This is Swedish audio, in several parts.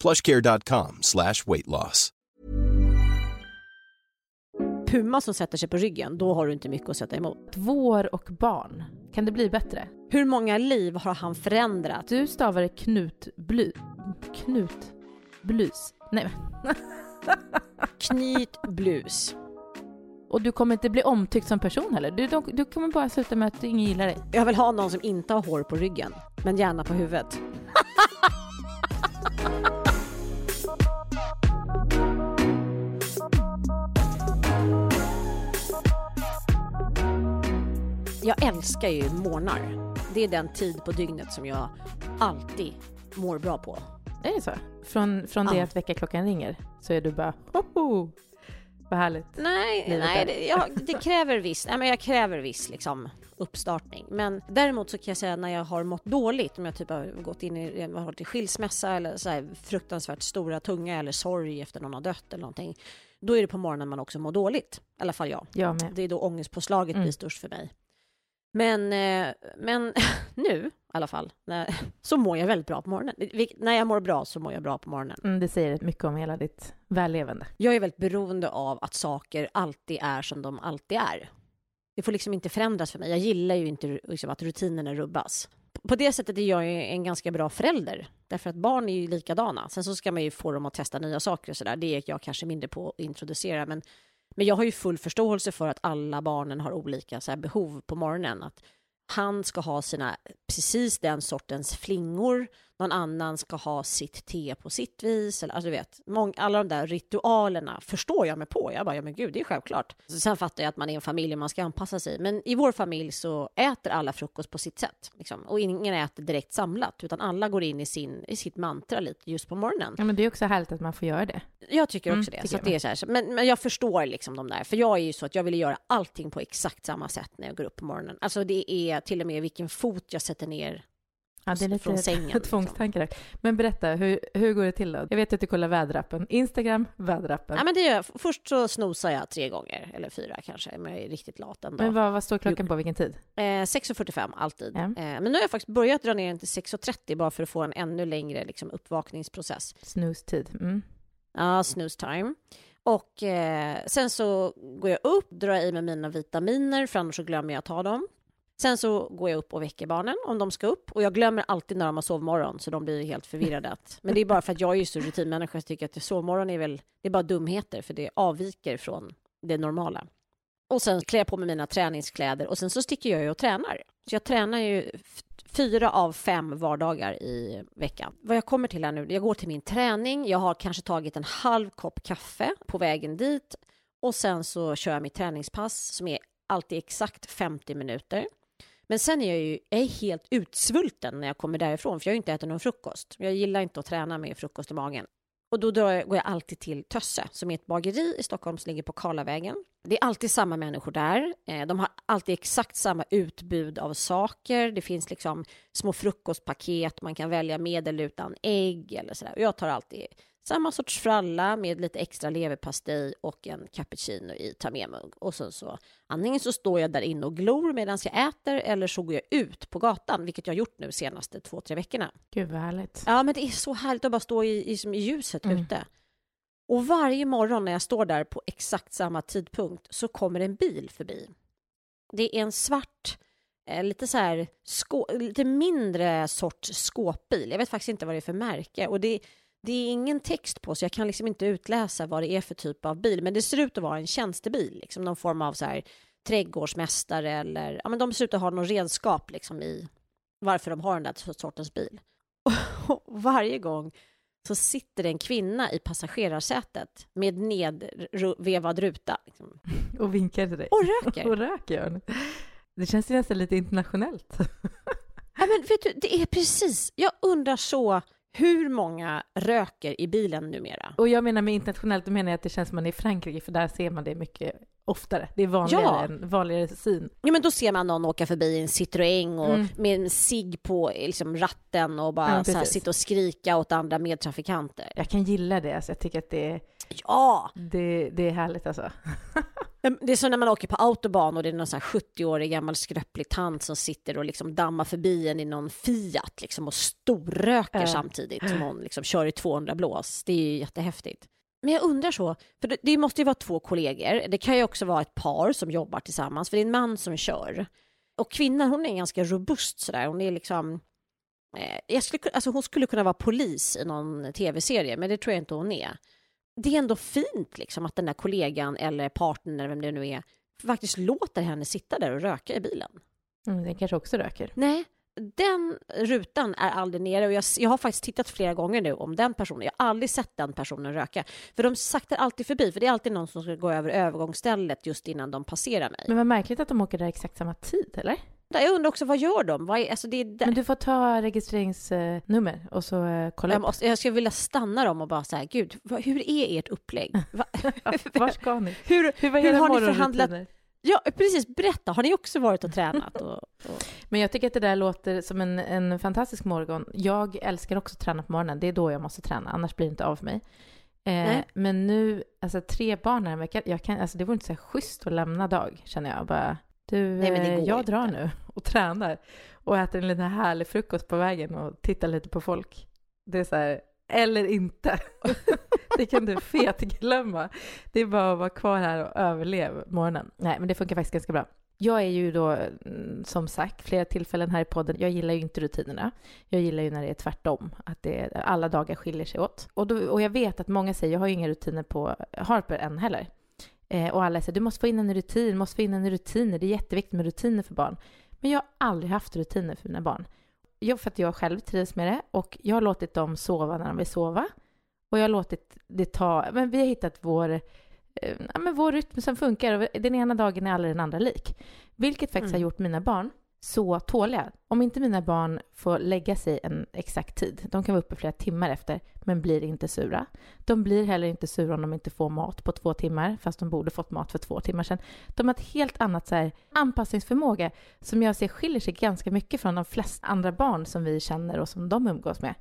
plushcare.com slash weight loss. Puma som sätter sig på ryggen, då har du inte mycket att sätta emot. Vår och barn. Kan det bli bättre? Hur många liv har han förändrat? Du stavar det Knut Bly... Knut Blys. Nej. Knyt blus. Och du kommer inte bli omtyckt som person heller. Du, du, du kommer bara sluta med att ingen gillar dig. Jag vill ha någon som inte har hår på ryggen, men gärna på huvudet. Jag älskar ju morgnar. Det är den tid på dygnet som jag alltid mår bra på. Är det så? Från, från det Ja. att väckarklockan ringer så är du bara hoho! Vad härligt. Nej, nej det, jag, det kräver viss, nej men jag kräver viss liksom uppstartning. Men däremot så kan jag säga när jag har mått dåligt, om jag typ har gått in i, varit i skilsmässa eller så här fruktansvärt stora, tunga eller sorg efter någon har dött eller någonting. Då är det på morgonen man också mår dåligt. I alla fall jag. Jag med. Det är då ångestpåslaget Mm. blir störst för mig. Men, eh, men nu i alla fall, så mår jag väldigt bra på morgonen. När jag mår bra så mår jag bra på morgonen. Mm, det säger mycket om hela ditt vällevande. Jag är väldigt beroende av att saker alltid är som de alltid är. Det får liksom inte förändras för mig. Jag gillar ju inte liksom, att rutinerna rubbas. På det sättet är jag en ganska bra förälder. Därför att barn är ju likadana. Sen så ska man ju få dem att testa nya saker och sådär. Det är jag kanske mindre på att introducera. Men, men jag har ju full förståelse för att alla barnen har olika så här, behov på morgonen. Att han ska ha sina, precis den sortens flingor. Någon annan ska ha sitt te på sitt vis. Eller, alltså, du vet, mång, alla de där ritualerna förstår jag mig på. Jag bara, ja men gud, det är självklart. Så sen fattar jag att man är en familj och man ska anpassa sig. Men i vår familj så äter alla frukost på sitt sätt. Liksom. Och ingen äter direkt samlat, utan alla går in i, sin, i sitt mantra lite just på morgonen. Ja, men det är också härligt att man får göra det. Jag tycker Mm, också det. tycker Så det är så här, men, men jag förstår liksom de där. För jag är ju så att jag vill göra allting på exakt samma sätt när jag går upp på morgonen. Alltså det är till och med vilken fot jag sätter ner. Ja, det är lite Från sängen, liksom. tvångstankar där. Men berätta, hur, hur går det till då? Jag vet att du kollar väderappen. Instagram, väderappen. Ja, men det gör, jag. först så snosar jag tre gånger, eller fyra kanske, men jag är riktigt lat dag. Men vad, vad står klockan på? Vilken tid? Eh, 6.45 alltid. Ja. Eh, men nu har jag faktiskt börjat dra ner den till 6.30 bara för att få en ännu längre liksom, uppvakningsprocess. Snooze-tid. Mm. Ja, snooze time. Och eh, sen så går jag upp, drar i mig mina vitaminer, för annars så glömmer jag att ta dem. Sen så går jag upp och väcker barnen om de ska upp. Och jag glömmer alltid när de har sovmorgon, så de blir helt förvirrade. Att, men det är bara för att jag är ju så rutinmänniska, så jag tycker att sovmorgon är väl, det är bara dumheter, för det avviker från det normala. Och sen klär jag på mig mina träningskläder och sen så sticker jag ju och tränar. Så jag tränar ju fyra av fem vardagar i veckan. Vad jag kommer till här nu, jag går till min träning, jag har kanske tagit en halv kopp kaffe på vägen dit och sen så kör jag mitt träningspass som är alltid exakt 50 minuter. Men sen är jag ju jag är helt utsvulten när jag kommer därifrån för jag har ju inte ätit någon frukost. Jag gillar inte att träna med frukost i magen. Och då drar jag, går jag alltid till Tösse som är ett bageri i Stockholm som ligger på Karlavägen. Det är alltid samma människor där. Eh, de har alltid exakt samma utbud av saker. Det finns liksom små frukostpaket, man kan välja med eller utan ägg eller sådär. Och jag tar alltid samma sorts fralla med lite extra leverpastej och en cappuccino i ta med-mugg. Och sen så antingen så står jag där inne och glor medan jag äter eller så går jag ut på gatan, vilket jag har gjort nu senaste två, tre veckorna. Gud vad härligt. Ja, men det är så härligt att bara stå i, i, i ljuset Mm. ute. Och varje morgon när jag står där på exakt samma tidpunkt så kommer en bil förbi. Det är en svart, eh, lite så här, lite mindre sorts skåpbil. Jag vet faktiskt inte vad det är för märke. Och det, Det är ingen text på så jag kan liksom inte utläsa vad det är för typ av bil. Men det ser ut att vara en tjänstebil, liksom någon form av så här, trädgårdsmästare eller ja, men de ser ut att ha någon redskap liksom i varför de har den där sortens bil. Och varje gång så sitter en kvinna i passagerarsätet med nedvevad ruta. Liksom. Och vinkar till dig. Och röker. Och röker. Det känns ju nästan lite internationellt. Ja, men vet du, det är precis, jag undrar så hur många röker i bilen numera? Och jag menar med internationellt, då menar jag att det känns som man är i Frankrike, för där ser man det mycket oftare. Det är vanligare, ja. en vanligare syn. Ja, men då ser man någon åka förbi i en Citroën och mm. med en cigg på liksom, ratten och bara ja, sitta och skrika åt andra medtrafikanter. Jag kan gilla det, alltså, jag tycker att det är, ja. det, det är härligt alltså. Det är som när man åker på autobahn och det är någon 70-årig gammal skröplig tant som sitter och liksom dammar förbi en i någon Fiat liksom och storröker äh. samtidigt som hon liksom kör i 200 blås. Det är ju jättehäftigt. Men jag undrar så, för det, det måste ju vara två kollegor. Det kan ju också vara ett par som jobbar tillsammans, för det är en man som kör. Och kvinnan, hon är ganska robust sådär. Hon är liksom... Eh, jag skulle, alltså hon skulle kunna vara polis i någon tv-serie, men det tror jag inte hon är det är ändå fint liksom att den där kollegan eller partnern eller vem det nu är faktiskt låter henne sitta där och röka i bilen. Mm, den kanske också röker. Nej, den rutan är aldrig nere och jag, jag, har faktiskt tittat flera gånger nu om den personen. Jag har aldrig sett den personen röka. För de saktar alltid förbi, för det är alltid någon som ska gå över övergångsstället just innan de passerar mig. Men vad märkligt att de åker där exakt samma tid, eller? Jag undrar också, vad gör de? Vad är, alltså det är Men du får ta registreringsnummer och så uh, kolla jag, måste, jag skulle vilja stanna dem och bara säga, gud, vad, hur är ert upplägg? Var ska ni? Hur, hur, hur har ni förhandlat? Ja, precis. Berätta, har ni också varit och tränat? Och, och... Men jag tycker att det där låter som en, en fantastisk morgon. Jag älskar också att träna på morgonen. Det är då jag måste träna, annars blir det inte av för mig. Eh, men nu, alltså tre barn här en vecka, jag kan, alltså det vore inte så schysst att lämna dag, känner jag. Bara, du, Nej, eh, jag inte. drar nu och tränar och äter en liten härlig frukost på vägen och tittar lite på folk. Det är så här, eller inte. det kan du fet glömma. Det är bara att vara kvar här och överleva morgonen. Nej, men det funkar faktiskt ganska bra. Jag är ju då, mm, som sagt, flera tillfällen här i podden, jag gillar ju inte rutinerna. Jag gillar ju när det är tvärtom, att det, alla dagar skiljer sig åt. Och, då, och jag vet att många säger, jag har ju inga rutiner på Harper än heller. Eh, och alla säger du måste få in en rutin, du måste få in en rutiner. Det är jätteviktigt med rutiner för barn. Men jag har aldrig haft rutiner för mina barn. Jag, för att jag själv trivs med det och jag har låtit dem sova när de vill sova. Och jag har låtit det ta, men vi har hittat vår, eh, ja, men vår rytm som funkar och den ena dagen är aldrig den andra lik. Vilket faktiskt mm. har gjort mina barn så tåliga. Om inte mina barn får lägga sig en exakt tid, de kan vara uppe flera timmar efter, men blir inte sura. De blir heller inte sura om de inte får mat på två timmar, fast de borde fått mat för två timmar sedan. De har ett helt annat så här, anpassningsförmåga som jag ser skiljer sig ganska mycket från de flesta andra barn som vi känner och som de umgås med.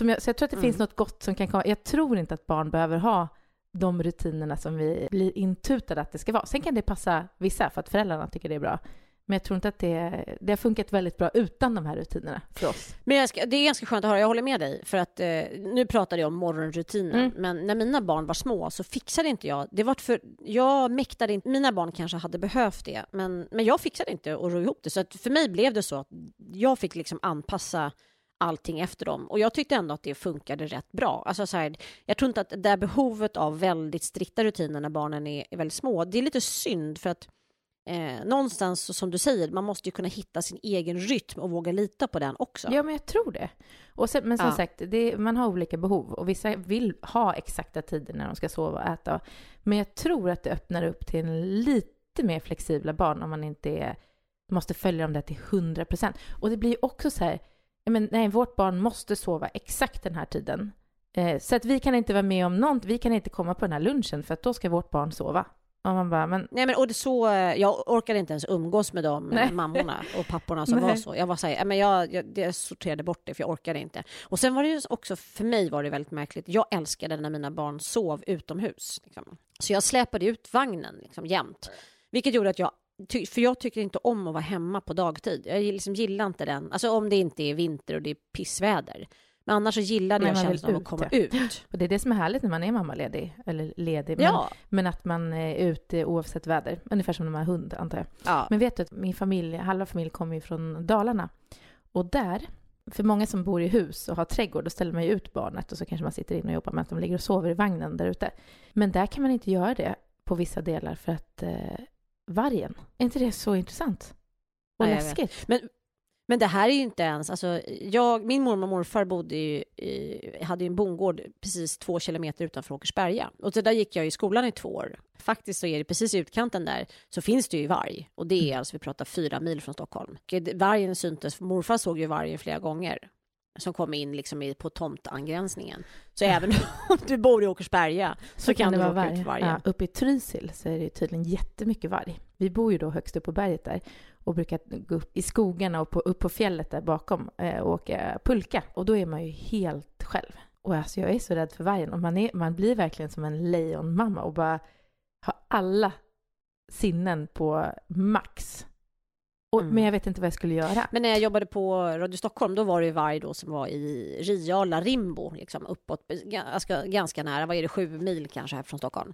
Jag, så jag tror att det mm. finns något gott som kan komma. Jag tror inte att barn behöver ha de rutinerna som vi blir intutade att det ska vara. Sen kan det passa vissa för att föräldrarna tycker det är bra. Men jag tror inte att det, det har funkat väldigt bra utan de här rutinerna för oss. Men ska, det är ganska skönt att höra, jag håller med dig. För att eh, nu pratade jag om morgonrutinen, mm. men när mina barn var små så fixade inte jag. Det var för, jag mäktade inte, mina barn kanske hade behövt det, men, men jag fixade inte att ro ihop det. Så för mig blev det så att jag fick liksom anpassa allting efter dem. Och jag tyckte ändå att det funkade rätt bra. Alltså så här, jag tror inte att det här behovet av väldigt strikta rutiner när barnen är, är väldigt små, det är lite synd för att Eh, någonstans, som du säger, man måste ju kunna hitta sin egen rytm och våga lita på den också. Ja, men jag tror det. Och sen, men som ja. sagt, det, man har olika behov och vissa vill ha exakta tider när de ska sova och äta. Men jag tror att det öppnar upp till en lite mer flexibla barn om man inte är, måste följa dem där till 100 procent. Och det blir också så här, men, nej, vårt barn måste sova exakt den här tiden. Eh, så att vi kan inte vara med om något, vi kan inte komma på den här lunchen för att då ska vårt barn sova. Och man bara, men... Nej, men och det så, jag orkade inte ens umgås med de Nej. mammorna och papporna som Nej. var så. Jag var så här, men jag, jag, jag, sorterade bort det för jag orkade inte. Och sen var det ju också, för mig var det väldigt märkligt. Jag älskade när mina barn sov utomhus. Liksom. Så jag släpade ut vagnen liksom, jämt. Vilket gjorde att jag för jag tycker inte om att vara hemma på dagtid. Jag liksom gillar inte den. Alltså om det inte är vinter och det är pissväder. Men annars så gillade jag känslan av att komma ut. Och det är det som är härligt när man är mammaledig, eller ledig. Men, ja. men att man är ute oavsett väder. Ungefär som när man har hund, antar jag. Ja. Men vet du, min familj, halva familjen kommer ju från Dalarna. Och där för många som bor i hus och har trädgård, då ställer man ju ut barnet och så kanske man sitter in och jobbar med att de ligger och sover i vagnen där ute. Men där kan man inte göra det på vissa delar för att eh, vargen, är inte det så intressant? Och jag läskigt? Men, men det här är ju inte ens, alltså jag, min mormor och morfar bodde ju, i, hade ju en bondgård precis två kilometer utanför Åkersberga. Och så där gick jag i skolan i två år. Faktiskt så är det precis i utkanten där så finns det ju varg. Och det är alltså, vi pratar fyra mil från Stockholm. Vargen syntes, morfar såg ju vargen flera gånger. Som kom in liksom i, på tomtangränsningen. Så även om du bor i Åkersberga så, kan, du råka ut för vargen. Ja, uppe i Trysil så är det tydligen jättemycket varg. Vi bor ju då högst upp på berget där och brukar gå upp i skogarna och på, upp på fjället där bakom eh, och åka pulka. Och då är man ju helt själv. Och alltså jag är så rädd för vargen och man, är, man blir verkligen som en lejonmamma och bara har alla sinnen på max. Och, Mm. Men jag vet inte vad jag skulle göra. Men när jag jobbade på Radio Stockholm, då var det ju varg då som var i Riala, Rimbo, liksom uppåt, ganska, ganska nära, vad är det, sju mil kanske här från Stockholm,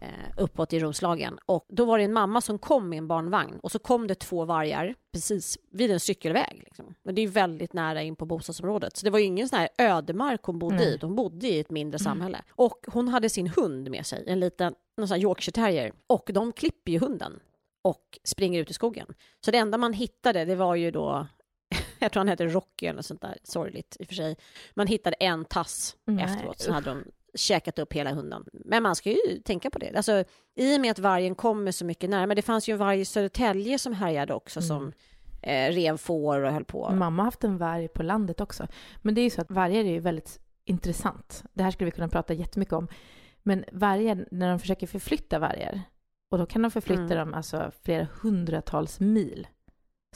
eh, uppåt i Roslagen. Och då var det en mamma som kom med en barnvagn och så kom det två vargar precis vid en cykelväg. Liksom. Men det är ju väldigt nära in på bostadsområdet, så det var ju ingen sån här ödemark hon bodde i, Nej. utan hon bodde i ett mindre samhälle. Och hon hade sin hund med sig, en liten någon sån här Yorkshire terrier, och de klipper ju hunden och springer ut i skogen. Så det enda man hittade, det var ju då, jag tror han hette Rocky eller sånt där, sorgligt i och för sig. Man hittade en tass Nej, efteråt, så hade de käkat upp hela hunden. Men man ska ju tänka på det. Alltså, I och med att vargen kommer så mycket närmare, det fanns ju en varg i Södertälje som härjade också, Mm. som eh, rev får och höll på. Mamma har haft en varg på landet också. Men det är ju så att vargar är ju väldigt intressant. Det här skulle vi kunna prata jättemycket om. Men vargar, när de försöker förflytta vargar, och då kan de förflytta Mm. dem alltså flera hundratals mil,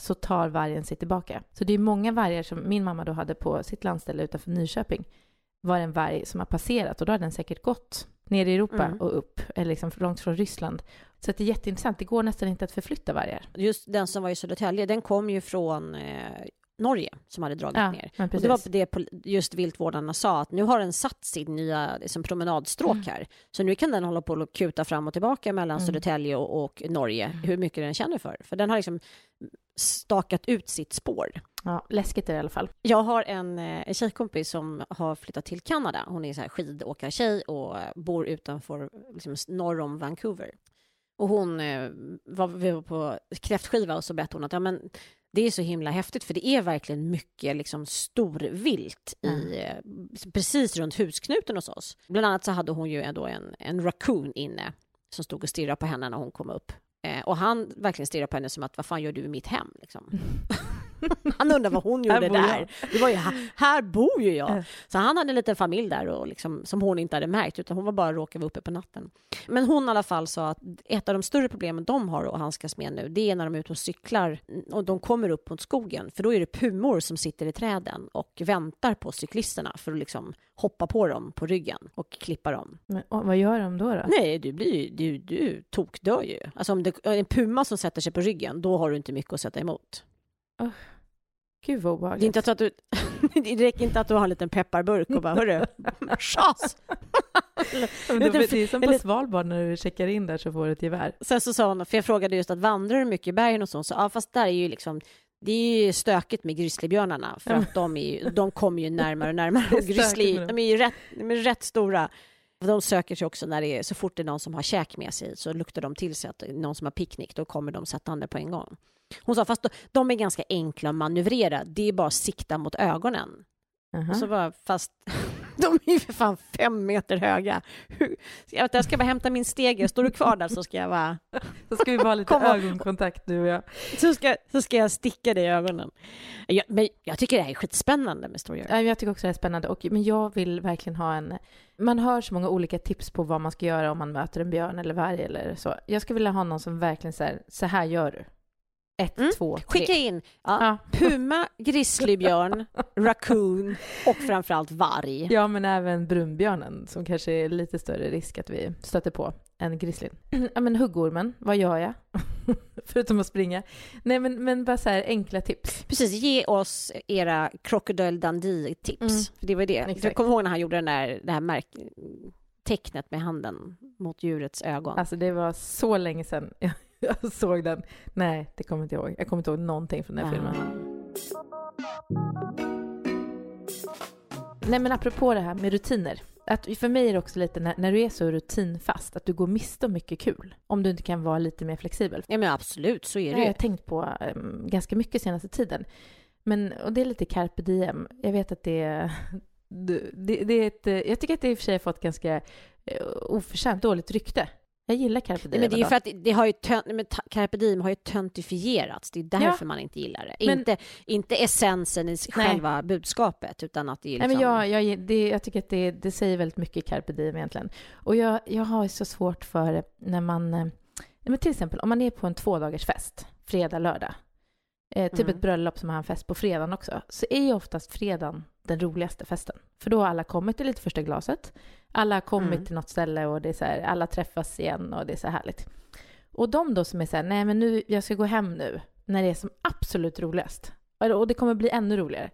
så tar vargen sig tillbaka. Så det är många vargar som min mamma då hade på sitt landställe utanför Nyköping, var en varg som har passerat och då har den säkert gått ner i Europa Mm. och upp, eller liksom långt från Ryssland. Så det är jätteintressant. Det går nästan inte att förflytta vargar. Just den som var i Södertälje, den kom ju från eh, Norge som hade dragit Ja, ner. Och det var det just viltvårdarna sa, att nu har den satt sin nya liksom, promenadstråk Mm. här. Så nu kan den hålla på och kuta fram och tillbaka mellan Mm. Södertälje och, och Norge, hur mycket den känner för. För den har liksom stakat ut sitt spår. Ja, läskigt är det i alla fall. Jag har en, eh, en tjejkompis som har flyttat till Kanada. Hon är så här skidåkartjej och eh, bor utanför, liksom, norr om Vancouver. Och hon eh, var, vi var på kräftskiva och så berättade hon att ja, men, det är så himla häftigt för det är verkligen mycket liksom, storvilt i, eh, precis runt husknuten hos oss. Bland annat så hade hon ju ändå en, en raccoon inne som stod och stirrade på henne när hon kom upp. Eh, och han verkligen stirrade på henne som att vad fan gör du i mitt hem? Liksom. han undrar vad hon gjorde där. Det var ju, här, här bor ju jag. Ja. Så han hade en liten familj där och liksom, som hon inte hade märkt, utan hon var bara råkade vara uppe på natten. Men hon i alla fall sa att ett av de större problemen de har att handskas med nu, det är när de är ute och cyklar och de kommer upp mot skogen, för då är det pumor som sitter i träden och väntar på cyklisterna för att liksom hoppa på dem på ryggen och klippa dem. Men, och, vad gör de då? då? Nej, du blir ju, du, du tokdör ju. Alltså om det är en puma som sätter sig på ryggen, då har du inte mycket att sätta emot. Gud vad Det, är obehagligt. inte så att du, det räcker inte att du har en liten pepparburk och bara hörru, chas! Men Lite det, är som på Svalbard när du checkar in där så får du ett gevär. Sen så sa hon, för jag frågade just att vandrar du mycket i bergen och så, så ja fast där är ju liksom det är ju stökigt med grizzlybjörnarna för att de, är ju, de kommer ju närmare och närmare. Och grizzly, de är ju rätt, de är rätt stora. De söker sig också när det är, så fort det är någon som har käk med sig så luktar de till sig att någon som har picknick, då kommer de sättande på en gång. Hon sa, fast de, är ganska enkla att manövrera, det är bara att sikta mot ögonen. Aha. Och så bara, fast de är ju för fan fem meter höga. Jag, vet, jag ska bara hämta min stege, står du kvar där så ska jag bara Så ska vi bara ha lite Kom och- ögonkontakt du och jag. så ska, så ska jag sticka dig i ögonen. Jag, men jag tycker det här är skitspännande med Story Ja, Jag tycker också det är spännande. Och, men jag vill verkligen ha en... Man hör så många olika tips på vad man ska göra om man möter en björn eller varg eller så. Jag skulle vilja ha någon som verkligen säger så här gör du. Ett, Mm. två, tre. Skicka in ja, puma, grizzlybjörn, raccoon och framförallt varg. ja, men även brunbjörnen som kanske är lite större risk att vi stöter på än grizzlyn. ja, men huggormen, vad gör jag? Förutom att springa. Nej, men, men bara så här enkla tips. Precis, ge oss era Crocodile Dundee-tips. Mm. För det var det. Exakt. Jag kommer ihåg när han gjorde den där, det här märk tecknet med handen mot djurets ögon. Alltså det var så länge sedan jag, jag såg den. Nej, det kommer inte ihåg. Jag kommer inte ihåg någonting från den här filmen. Nej men apropå det här med rutiner. Att för mig är det också lite när, när du är så rutinfast, att du går miste om mycket kul. Om du inte kan vara lite mer flexibel. Ja men absolut, så är det Det har jag tänkt på um, ganska mycket senaste tiden. Men, och det är lite carpe diem. Jag vet att det är... Det, det, är ett, jag tycker att det i och för sig har fått ganska uh, oförtjänt dåligt rykte. Jag gillar carpe diem. Men det är ju för att det har ju tönt, men carpe diem har ju töntifierats. Det är därför ja. man inte gillar det. Men, inte, inte essensen i nej. själva budskapet, utan att det är liksom... Nej, men liksom- jag, jag, det, jag tycker att det, det säger väldigt mycket carpe diem egentligen. Och jag, jag har så svårt för när man... Eh, men till exempel om man är på en tvådagars fest, fredag, lördag, eh, typ mm. ett bröllop som har en fest på fredagen också, så är ju oftast fredagen den roligaste festen. För då har alla kommit till lite första glaset, alla har kommit mm. till något ställe och det är så här, alla träffas igen och det är så härligt. Och de då som är så här, nej men nu, jag ska gå hem nu, när det är som absolut roligast. Och det kommer bli ännu roligare.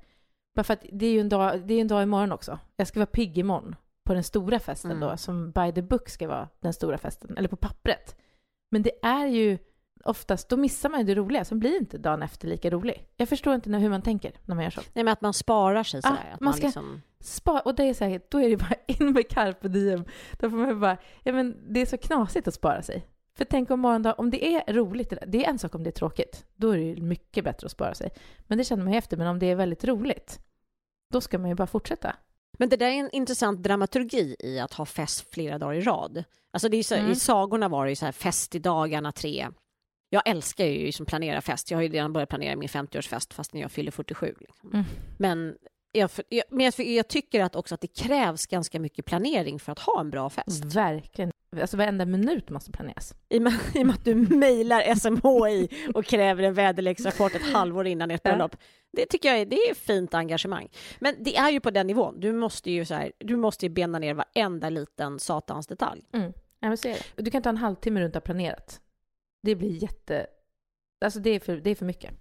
Bara för att det är ju en dag, det är en dag imorgon också. Jag ska vara pigg imorgon på den stora festen mm. då, som by the book ska vara den stora festen, eller på pappret. Men det är ju oftast, då missar man ju det roliga, så blir inte dagen efter lika rolig. Jag förstår inte hur man tänker när man gör så. Nej, men att man sparar sig sådär. Ah, att man, ska liksom... spara, och det är så här, då är det bara in med carpe diem. Då får man bara, ja men det är så knasigt att spara sig. För tänk om morgondag, om det är roligt, det är en sak om det är tråkigt, då är det ju mycket bättre att spara sig. Men det känner man ju efter, men om det är väldigt roligt, då ska man ju bara fortsätta. Men det där är en intressant dramaturgi i att ha fest flera dagar i rad. Alltså det är så, mm. I sagorna var det ju så här fest i dagarna tre, jag älskar ju liksom planera fest. Jag har ju redan börjat planera min 50-årsfest fast när jag fyller 47. Liksom. Mm. Men, jag, jag, men jag, jag, tycker att också att det krävs ganska mycket planering för att ha en bra fest. Verkligen. Alltså varenda minut måste planeras. I och med, i och med att du mejlar SMHI och kräver en väderleksrapport ett halvår innan ett bröllop. Det tycker jag är, det är fint engagemang. Men det är ju på den nivån. Du måste ju, så här, du måste ju bena ner varenda liten satans detalj. Mm. Ja, men så är det. Du kan ta en halvtimme runt att ha planerat. Det blir jätte... Alltså det är, för, det är för mycket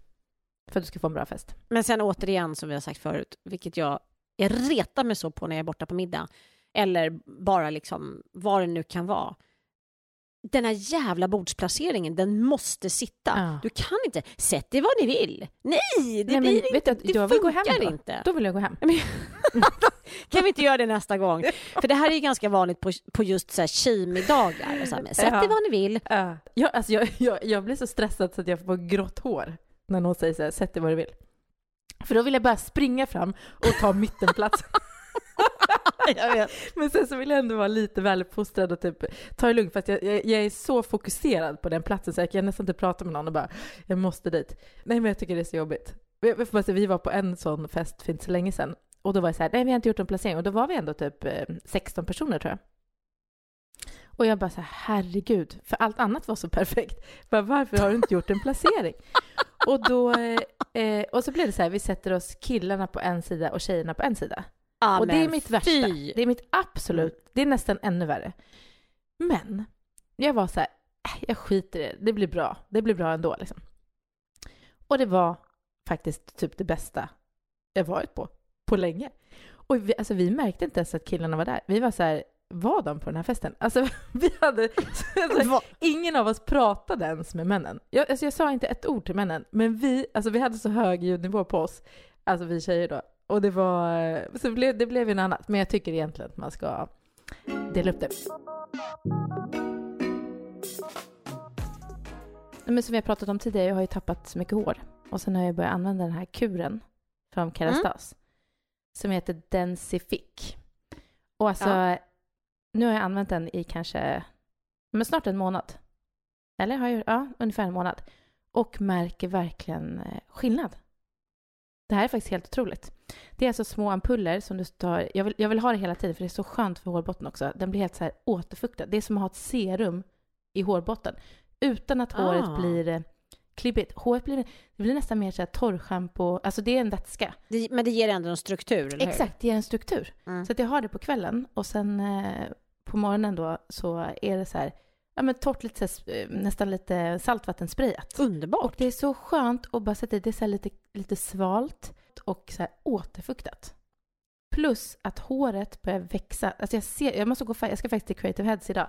för att du ska få en bra fest. Men sen återigen, som vi har sagt förut, vilket jag, jag retar mig så på när jag är borta på middag, eller bara liksom vad det nu kan vara. Den här jävla bordsplaceringen, den måste sitta. Ja. Du kan inte, sätt dig vad ni vill. Nej, det Nej, blir men, inte, det jag vill funkar då. inte. Då vill jag gå hem. kan vi inte göra det nästa gång? För det här är ju ganska vanligt på, på just så här tjejmiddagar. Så här, sätt dig vad ni vill. Ja. Jag, alltså jag, jag, jag blir så stressad så att jag får grått hår när någon säger så här, sätt dig vad du vill. För då vill jag bara springa fram och ta mittenplats. Men sen så vill jag ändå vara lite väluppfostrad och typ ta det lugnt för att jag, jag, jag, är så fokuserad på den platsen så jag kan nästan inte prata med någon och bara jag måste dit. Nej men jag tycker det är så jobbigt. Vi var på en sån fest för inte så länge sedan och då var det så här, nej vi har inte gjort en placering och då var vi ändå typ eh, 16 personer tror jag. Och jag bara så här, herregud, för allt annat var så perfekt. Bara, varför har du inte gjort en placering? och, då, eh, eh och så blev det så här, vi sätter oss killarna på en sida och tjejerna på en sida. Ah, och det är mitt värsta. Fy. Det är mitt absolut, det är nästan ännu värre. Men jag var så här, äh, jag skiter i det, det blir bra, det blir bra ändå liksom. Och det var faktiskt typ det bästa jag varit på, på länge. Och vi, alltså, vi märkte inte ens att killarna var där. Vi var så här, var de på den här festen? Alltså, vi hade, alltså, ingen av oss pratade ens med männen. Jag, alltså, jag sa inte ett ord till männen, men vi, alltså, vi hade så hög ljudnivå på oss, alltså vi tjejer då. Och det var, så blev, det blev ju något annat, men jag tycker egentligen att man ska dela upp det. Men som vi har pratat om tidigare, jag har ju tappat så mycket hår. Och sen har jag börjat använda den här kuren från Kerastas. Mm. Som heter Densific. Och alltså, ja. nu har jag använt den i kanske, men snart en månad. Eller har jag, ja, ungefär en månad. Och märker verkligen eh, skillnad. Det här är faktiskt helt otroligt. Det är alltså små ampuller som du tar, jag vill, jag vill ha det hela tiden för det är så skönt för hårbotten också. Den blir helt så här återfuktad. Det är som att ha ett serum i hårbotten utan att håret ah. blir eh, klibbigt. Håret blir, det blir nästan mer så här torrschampo, alltså det är en vätska. Det, men det ger ändå en struktur, eller hur? Exakt, det ger en struktur. Mm. Så att jag har det på kvällen och sen eh, på morgonen då så är det så här, ja men torrt, lite, eh, nästan lite saltvattensprayat. Underbart! Och det är så skönt att bara sätta det, det är så lite, lite svalt och så här återfuktat. Plus att håret börjar växa. Alltså jag, ser, jag måste gå färg, jag ska faktiskt till Creative Heads idag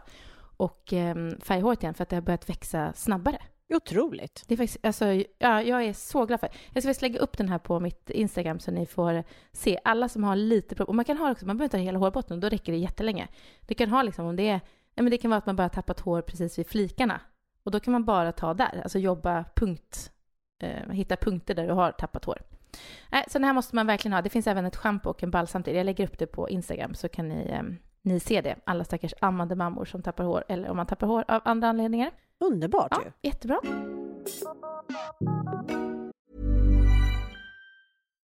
och eh, färga håret igen för att det har börjat växa snabbare. Otroligt. Det är faktiskt, alltså, ja, jag är så glad för Jag ska faktiskt lägga upp den här på mitt Instagram så ni får se. Alla som har lite problem, och man kan ha också, man behöver inte ha hela hårbotten, då räcker det jättelänge. Du kan ha liksom om det är, ja men det kan vara att man bara tappat hår precis vid flikarna. Och då kan man bara ta där, alltså jobba punkt, eh, hitta punkter där du har tappat hår. Nej, så den här måste man verkligen ha. Det finns även ett schampo och en balsam till. Jag lägger upp det på Instagram så kan ni, eh, ni se det. Alla stackars ammande mammor som tappar hår, eller om man tappar hår av andra anledningar. Underbart Ja, ju. jättebra.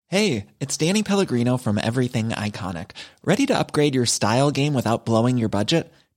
Hey, it's Danny Pellegrino from Everything Iconic. Ready to upgrade your style game without blowing your budget?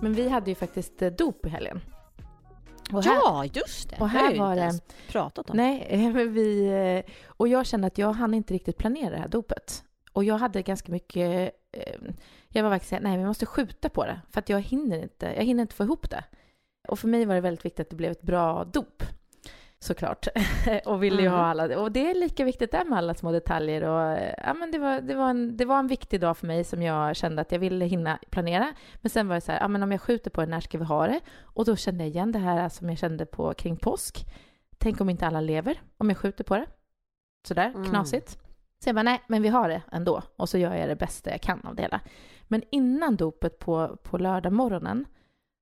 Men vi hade ju faktiskt eh, dop i helgen. Och här- Ja, just det. och Det har här jag ju var inte ens pratat om. Nej, men vi... eh, Och jag kände att jag hann inte riktigt planera det här dopet. Och jag hade ganska mycket... eh, Jag var såhär, nej vi måste skjuta på det. För att jag hinner inte, jag hinner inte få ihop det. Och för mig var det väldigt viktigt att det blev ett bra dop. Såklart. och ville ju Mm. ha alla... Och det är lika viktigt där med alla små detaljer. Och, eh, ja, men det, var, det, var en, det var en viktig dag för mig som jag kände att jag ville hinna planera. Men sen var det så här, ja, men om jag skjuter på det, när ska vi ha det? Och då kände jag igen det här som jag kände på kring påsk. Tänk om inte alla lever, om jag skjuter på det. Sådär, Mm. knasigt. Så jag bara, nej, men vi har det ändå. Och så gör jag det bästa jag kan av det hela. Men innan dopet på, på lördag morgonen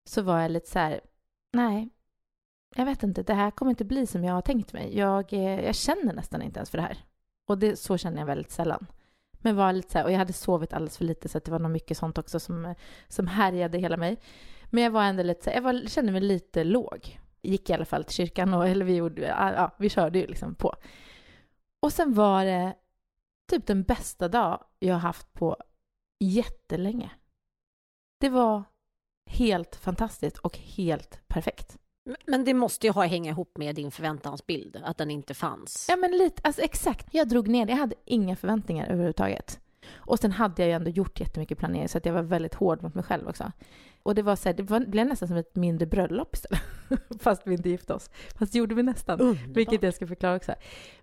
så var jag lite så här, nej, jag vet inte, det här kommer inte bli som jag har tänkt mig. Jag, eh, jag känner nästan inte ens för det här. Och det, så känner jag väldigt sällan. Men var lite så här, och jag hade sovit alldeles för lite så att det var nog mycket sånt också som, som härjade hela mig. Men jag var ändå lite så här, jag var, kände mig lite låg. Gick i alla fall till kyrkan och eller vi, gjorde, ja, ja, vi körde ju liksom på. Och sen var det typ den bästa dag jag har haft på jättelänge. Det var helt fantastiskt och helt perfekt. Men det måste ju ha hänga ihop med din förväntansbild, att den inte fanns. Ja, men lite, alltså exakt. Jag drog ner det. Jag hade inga förväntningar överhuvudtaget. Och sen hade jag ju ändå gjort jättemycket planering så att jag var väldigt hård mot mig själv också. Och det var så här, det var, blev nästan som ett mindre bröllop istället. Fast vi inte gifte oss. Fast det gjorde vi nästan. Underbart. Vilket jag ska förklara också.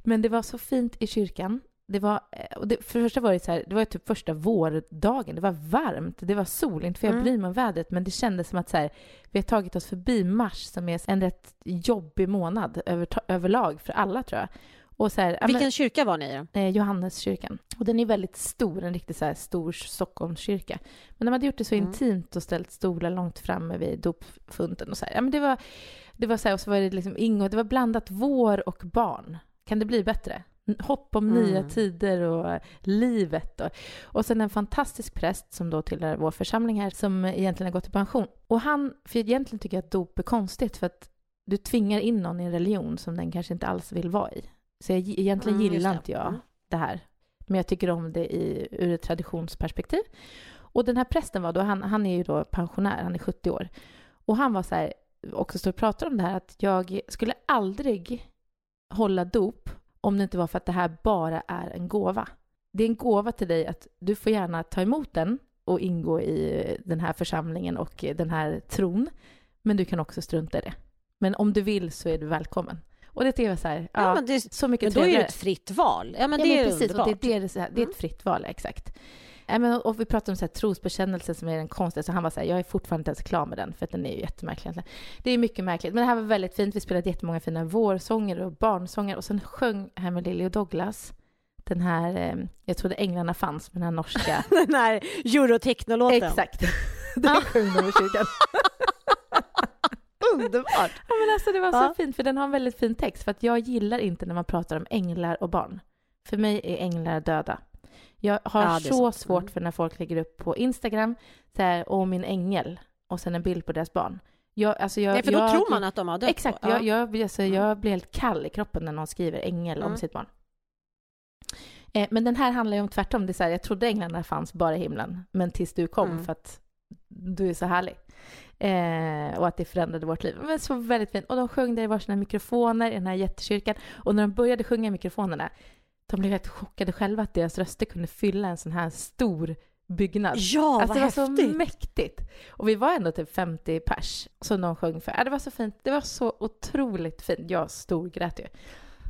Men det var så fint i kyrkan. Det var, eh, det, för det första var det så här, det var typ första vårdagen. Det var varmt, det var sol. Inte för jag Mm. bryr mig om vädret, men det kändes som att så här, vi har tagit oss förbi mars som är en rätt jobbig månad över, överlag för alla tror jag. Och så här, ja, men- Vilken kyrka var ni i? eh, Johanneskyrkan. Och den är väldigt stor, en riktigt så här stor Stockholmskyrka. Men de hade gjort det så Mm. intimt och ställt stolar långt framme vid dopfunten och så här. Ja, men det var, det var så här, och så var det liksom ingång, det var blandat vår och barn. Kan det bli bättre? Hopp om nya Mm. tider och livet. Och, och sen en fantastisk präst som då tillhör vår församling här som egentligen har gått i pension. Och han, för egentligen tycker jag att dop är konstigt för att du tvingar in någon i en religion som den kanske inte alls vill vara i. Så jag, egentligen Mm, gillar inte jag Mm. det här. Men jag tycker om det i, ur ett traditionsperspektiv. Och den här prästen var då, han, han är ju då pensionär, han är 70 år. Och han var så här, också står och pratar om det här att jag skulle aldrig hålla dop om det inte var för att det här bara är en gåva. Det är en gåva till dig att du får gärna ta emot den och ingå i den här församlingen och den här tron. Men du kan också strunta i det. Men om du vill så är du välkommen. Och det är så här, ja, Ja, det, så mycket men då är det trevligare. ett fritt val. Ja, men ja, det men är precis, underbart. och det, är det, det är Mm. ett fritt val, exakt. Ja, men, och vi pratar om så här, trosbekännelse som är den konstiga, så han var så här, jag är fortfarande inte ens klar med den, för att den är ju jättemärklig. Det är mycket märkligt, men det här var väldigt fint. Vi spelade jättemånga fina vårsånger och barnsånger och sen sjöng här med Lily och Douglas den här, eh, jag trodde Änglarna fanns, men den här norska. Den här eurotechnolåten. Exakt. Den sjöng de i kyrkan. Underbart. Ja, men alltså det var så Ja. fint, för den har en väldigt fin text. För att jag gillar inte när man pratar om änglar och barn. För mig är änglar döda. Jag har Ja, så sant. svårt för när folk lägger upp på Instagram, så här, åh min ängel, och sen en bild på deras barn. Jag, alltså jag, Nej, för då jag, tror man att de har dött. Exakt, Ja. jag, jag, alltså, Mm. jag blir helt kall i kroppen när någon skriver ängel om Mm. sitt barn. Eh, men den här handlar ju om tvärtom. Det är så här, jag trodde änglarna fanns bara i himlen, men tills du kom Mm. för att du är så härlig. Eh, och att det förändrade vårt liv. Men så väldigt fint. Och de sjöng där i varsina mikrofoner i den här jättekyrkan. Och när de började sjunga i mikrofonerna, de blev helt chockade själva att deras röster kunde fylla en sån här stor byggnad. Ja, Alltså vad det var så häftigt. mäktigt. Och vi var ändå typ 50 pers som de sjöng för. Ja, det var så fint. Det var så otroligt fint. Jag storgrät ju.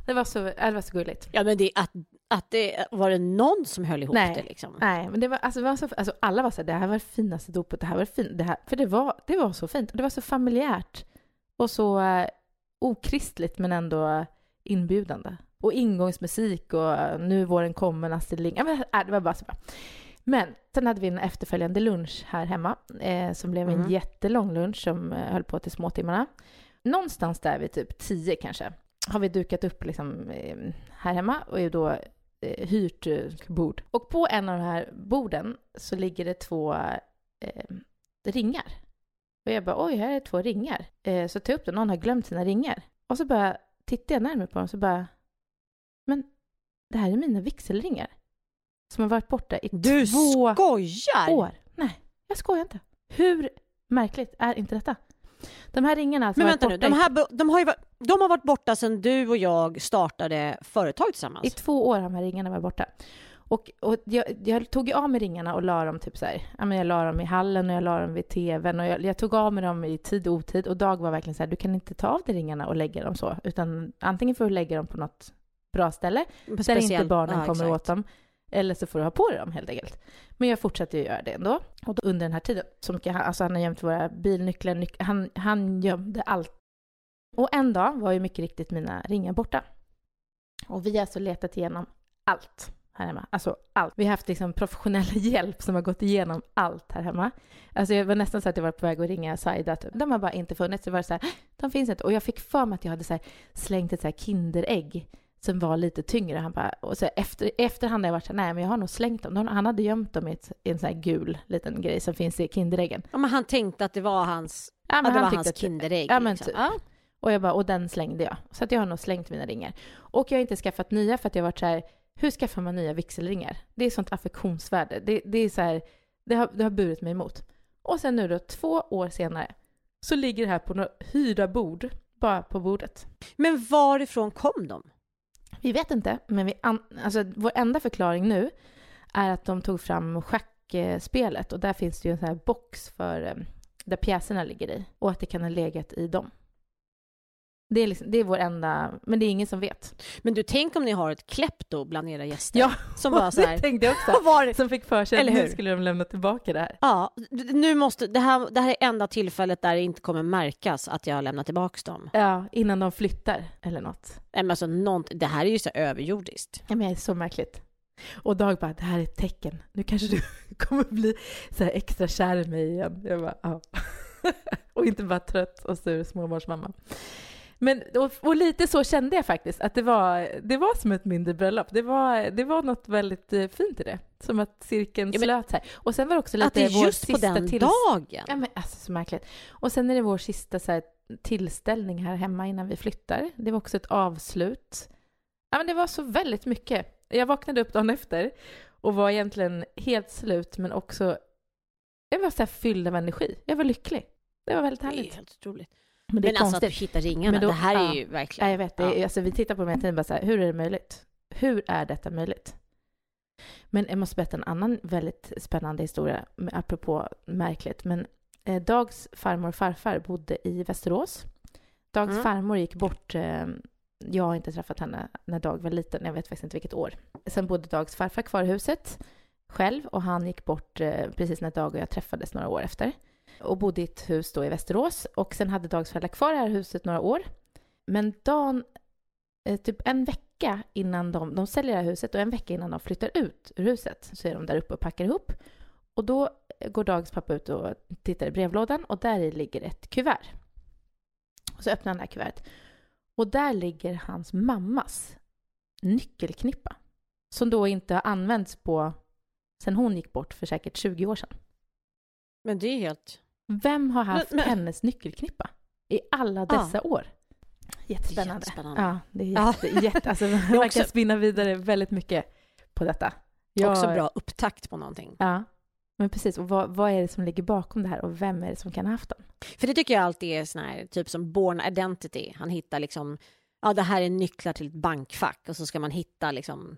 Det var så, det var så gulligt. Ja, men det, att, att det var det någon som höll ihop Nej. det liksom. Nej, men det var, alltså, det var så, alltså, alla var så här, det här var det finaste dopet, det här var det fint, det här, för det var, det var så fint. Och det var så familjärt och så eh, okristligt men ändå inbjudande. Och ingångsmusik och eh, nu våren kommer, Astrid Lindgren. Ja, äh, det var bara så bra. Men sen hade vi en efterföljande lunch här hemma eh, som blev en Mhm. jättelång lunch som eh, höll på till småtimmarna. Någonstans där vid typ tio kanske har vi dukat upp liksom, eh, här hemma och är då eh, hyrt eh, bord. Och på en av de här borden så ligger det två eh, ringar. Och jag bara, oj, här är två ringar. Så tar jag upp det, någon har glömt sina ringar. Och så bara tittar jag närmare på dem så bara, det här är mina vigselringar. Som har varit borta i Du två skojar! år. Nej, jag skojar inte. Hur märkligt är inte detta? De här ringarna som Men vänta nu, varit borta de, här, de, har ju, varit- de har varit borta sedan du och jag startade företag tillsammans. I två år har de här ringarna varit borta. Och, och jag, jag tog ju av mig ringarna och la dem typ så här, jag la dem i hallen och jag la dem vid tvn och jag, jag tog av mig dem i tid och otid och Dag var verkligen så här, du kan inte ta av dig ringarna och lägga dem så, utan antingen får du lägga dem på något bra ställe där Speciellt- inte barnen ja, kommer exakt. åt dem, eller så får du ha på dig dem helt enkelt. Men jag fortsatte ju göra det ändå. Och då, under den här tiden, så mycket, han- alltså han har gömt våra bilnycklar, nyc- han, han gömde allt. Och en dag var ju mycket riktigt mina ringar borta. Och vi har alltså letat igenom allt här hemma. Alltså allt. Vi har haft liksom professionell hjälp som har gått igenom allt här hemma. Alltså jag var nästan så att jag var på väg att ringa Saida. Typ. De har bara inte funnits. Det var så här, de finns inte. Och jag fick för mig att jag hade så slängt ett så här Kinderägg som var lite tyngre. Han bara, och så efter, efterhand har jag varit så här, nej men jag har nog slängt dem. De- Han hade gömt dem i, ett, i en sån här gul liten grej som finns i Kinderäggen. Ja, men han tänkte att det var hans, Ja, ja, det var hans att- Kinderägg. Ja, men liksom. typ. ja. Och jag bara, och den slängde jag. Så att jag har nog slängt mina ringar. Och jag har inte skaffat nya för att jag har varit så här, hur skaffar man nya vigselringar? Det är sånt affektionsvärde. Det, det är så här, det har, det har burit mig emot. Och sen nu då, två år senare, så ligger det här på några hyrda bord, bara på bordet. Men varifrån kom de? Vi vet inte, men vi an, alltså, vår enda förklaring nu är att de tog fram schackspelet och där finns det ju en sån här box för eh, där pjäserna ligger i och att det kan ha legat i dem. Det är, liksom, det är vår enda, men det är ingen som vet. Men du, tänk om ni har ett klepto bland era gäster. Ja, som bara så det här, tänkte jag också. Var det? Som fick för sig Eller att hur? nu skulle de lämna tillbaka det här. Ja, nu måste, det, här, det här är enda tillfället där det inte kommer märkas att jag har lämnat tillbaka dem. Ja, innan de flyttar eller något. Nej, Men alltså, nånt, det här är ju så överjordiskt. Ja, men det är så märkligt. Och Dag bara, det här är ett tecken. Nu kanske du kommer bli så här extra kär i mig igen. Jag bara, ja. och inte bara trött och sur småbarnsmamma. Men, och, och lite så kände jag faktiskt, att det var, det var som ett mindre bröllop. Det var, det var något väldigt eh, fint i det. Som att cirkeln Ja, slöt här. Och sen var det också lite Att det är just på den till- dagen. Ja, men alltså så märkligt. Och sen är det vår sista så här, tillställning här hemma innan vi flyttar. Det var också ett avslut. Ja, men det var så väldigt mycket. Jag vaknade upp dagen efter och var egentligen helt slut, men också... Jag var så här fylld av energi. Jag var lycklig. Det var väldigt Det är härligt. helt otroligt. Men det är Men alltså att du konstigt. hittar ringarna, Men då- det här är ja. ju verkligen... Ja, jag vet. Det är, alltså, vi tittar på mig hela tiden bara så här, hur är det möjligt? Hur är detta möjligt? Men jag måste berätta en annan väldigt spännande historia, apropå märkligt. Men eh, Dags farmor och farfar bodde i Västerås. Dags Mm. farmor gick bort. Eh, jag har inte träffat henne när Dag var liten. Jag vet faktiskt inte vilket år. Sen bodde Dags farfar kvar i huset själv och han gick bort eh, precis när Dag och jag träffades några år efter. Och bodde i ett hus då i Västerås. Och sen hade Dags föräldrar kvar det här huset några år. Men dagen, eh, typ en vecka innan de, de säljer det här huset och en vecka innan de flyttar ut ur huset så är de där uppe och packar ihop. Och då går Dags pappa ut och tittar i brevlådan och där ligger ett kuvert. Och så öppnar han det här kuvertet. Och där ligger hans mammas nyckelknippa. Som då inte har använts på sen hon gick bort för säkert 20 år sedan. Men det är helt... Vem har haft Men- men- hennes nyckelknippa i alla dessa år? Jättespännande. Jättespännande. Ja, det är Ja. jätte, jätte, alltså, man också- kan spinna vidare väldigt mycket på detta. Jag- Också bra upptakt på någonting. Ja, men precis. Och vad, vad är det som ligger bakom det här och vem är det som kan ha haft den? För det tycker jag alltid är sån här, typ som Born Identity. Han hittar liksom, ja det här är nycklar till ett bankfack och så ska man hitta liksom,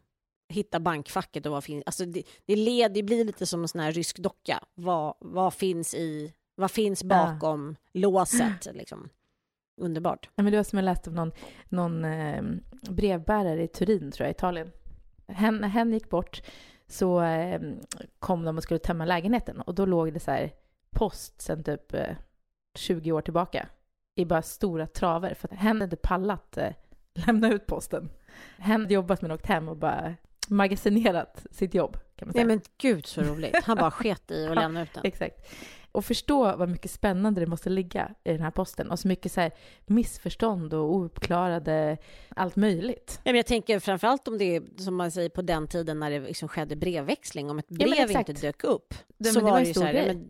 hitta bankfacket och vad finns, alltså det, det, led, det blir lite som en sån här rysk docka. Vad, vad finns i, vad finns bakom låset liksom? Underbart. Ja, men det var som jag läste om någon, någon eh, brevbärare i Turin, tror jag, Italien. Hen, hen gick bort så eh, kom de och skulle tömma lägenheten och då låg det så här post sen typ eh, 20 år tillbaka i bara stora traver för att hen hade inte pallat eh, lämna ut posten. Hen hade jobbat men åkt hem och bara magasinerat sitt jobb kan man säga. Nej men gud så roligt. Han bara sket i Ja, lämna ut den. Exakt. Och förstå vad mycket spännande det måste ligga i den här posten och så mycket så här missförstånd och ouppklarade allt möjligt. Ja, men jag tänker framförallt om det är som man säger på den tiden när det liksom skedde brevväxling, om ett brev exakt. inte dök upp. Det- så det var en ju stor så här, ja, men,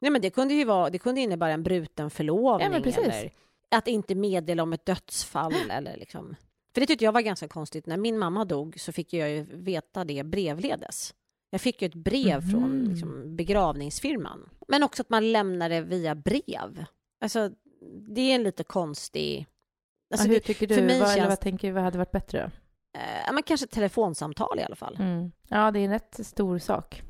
nej, men det kunde ju vara, det kunde innebära en bruten förlovning Ja, eller att inte meddela om ett dödsfall eller liksom. För det tyckte jag var ganska konstigt. När min mamma dog så fick jag ju veta det brevledes. Jag fick ju ett brev Mhm. från liksom, begravningsfirman. Men också att man lämnar det via brev. Alltså, det är en lite konstig... Alltså, ja, hur tycker du? för mig vad, eller känns- vad tänker du vad hade varit bättre eh, men kanske ett telefonsamtal i alla fall. Mm. Ja, det är en rätt stor sak.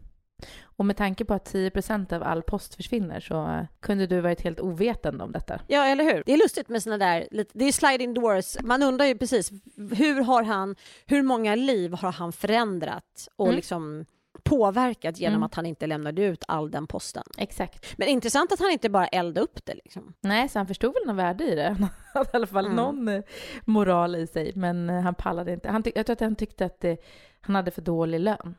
Och med tanke på att 10% av all post försvinner så eh, kunde du varit helt ovetande om detta. Ja, eller hur? Det är lustigt med såna där, det är sliding doors. Man undrar ju precis, hur har han, hur många liv har han förändrat och Mm. liksom påverkat genom Mm. att han inte lämnade ut all den posten? Exakt. Men intressant att han inte bara eldade upp det liksom. Nej, så han förstod väl något värde i det. Han hade i alla fall Mm. någon eh, moral i sig, men eh, han pallade inte. Han jag tror att han tyckte att det, han hade för dålig lön.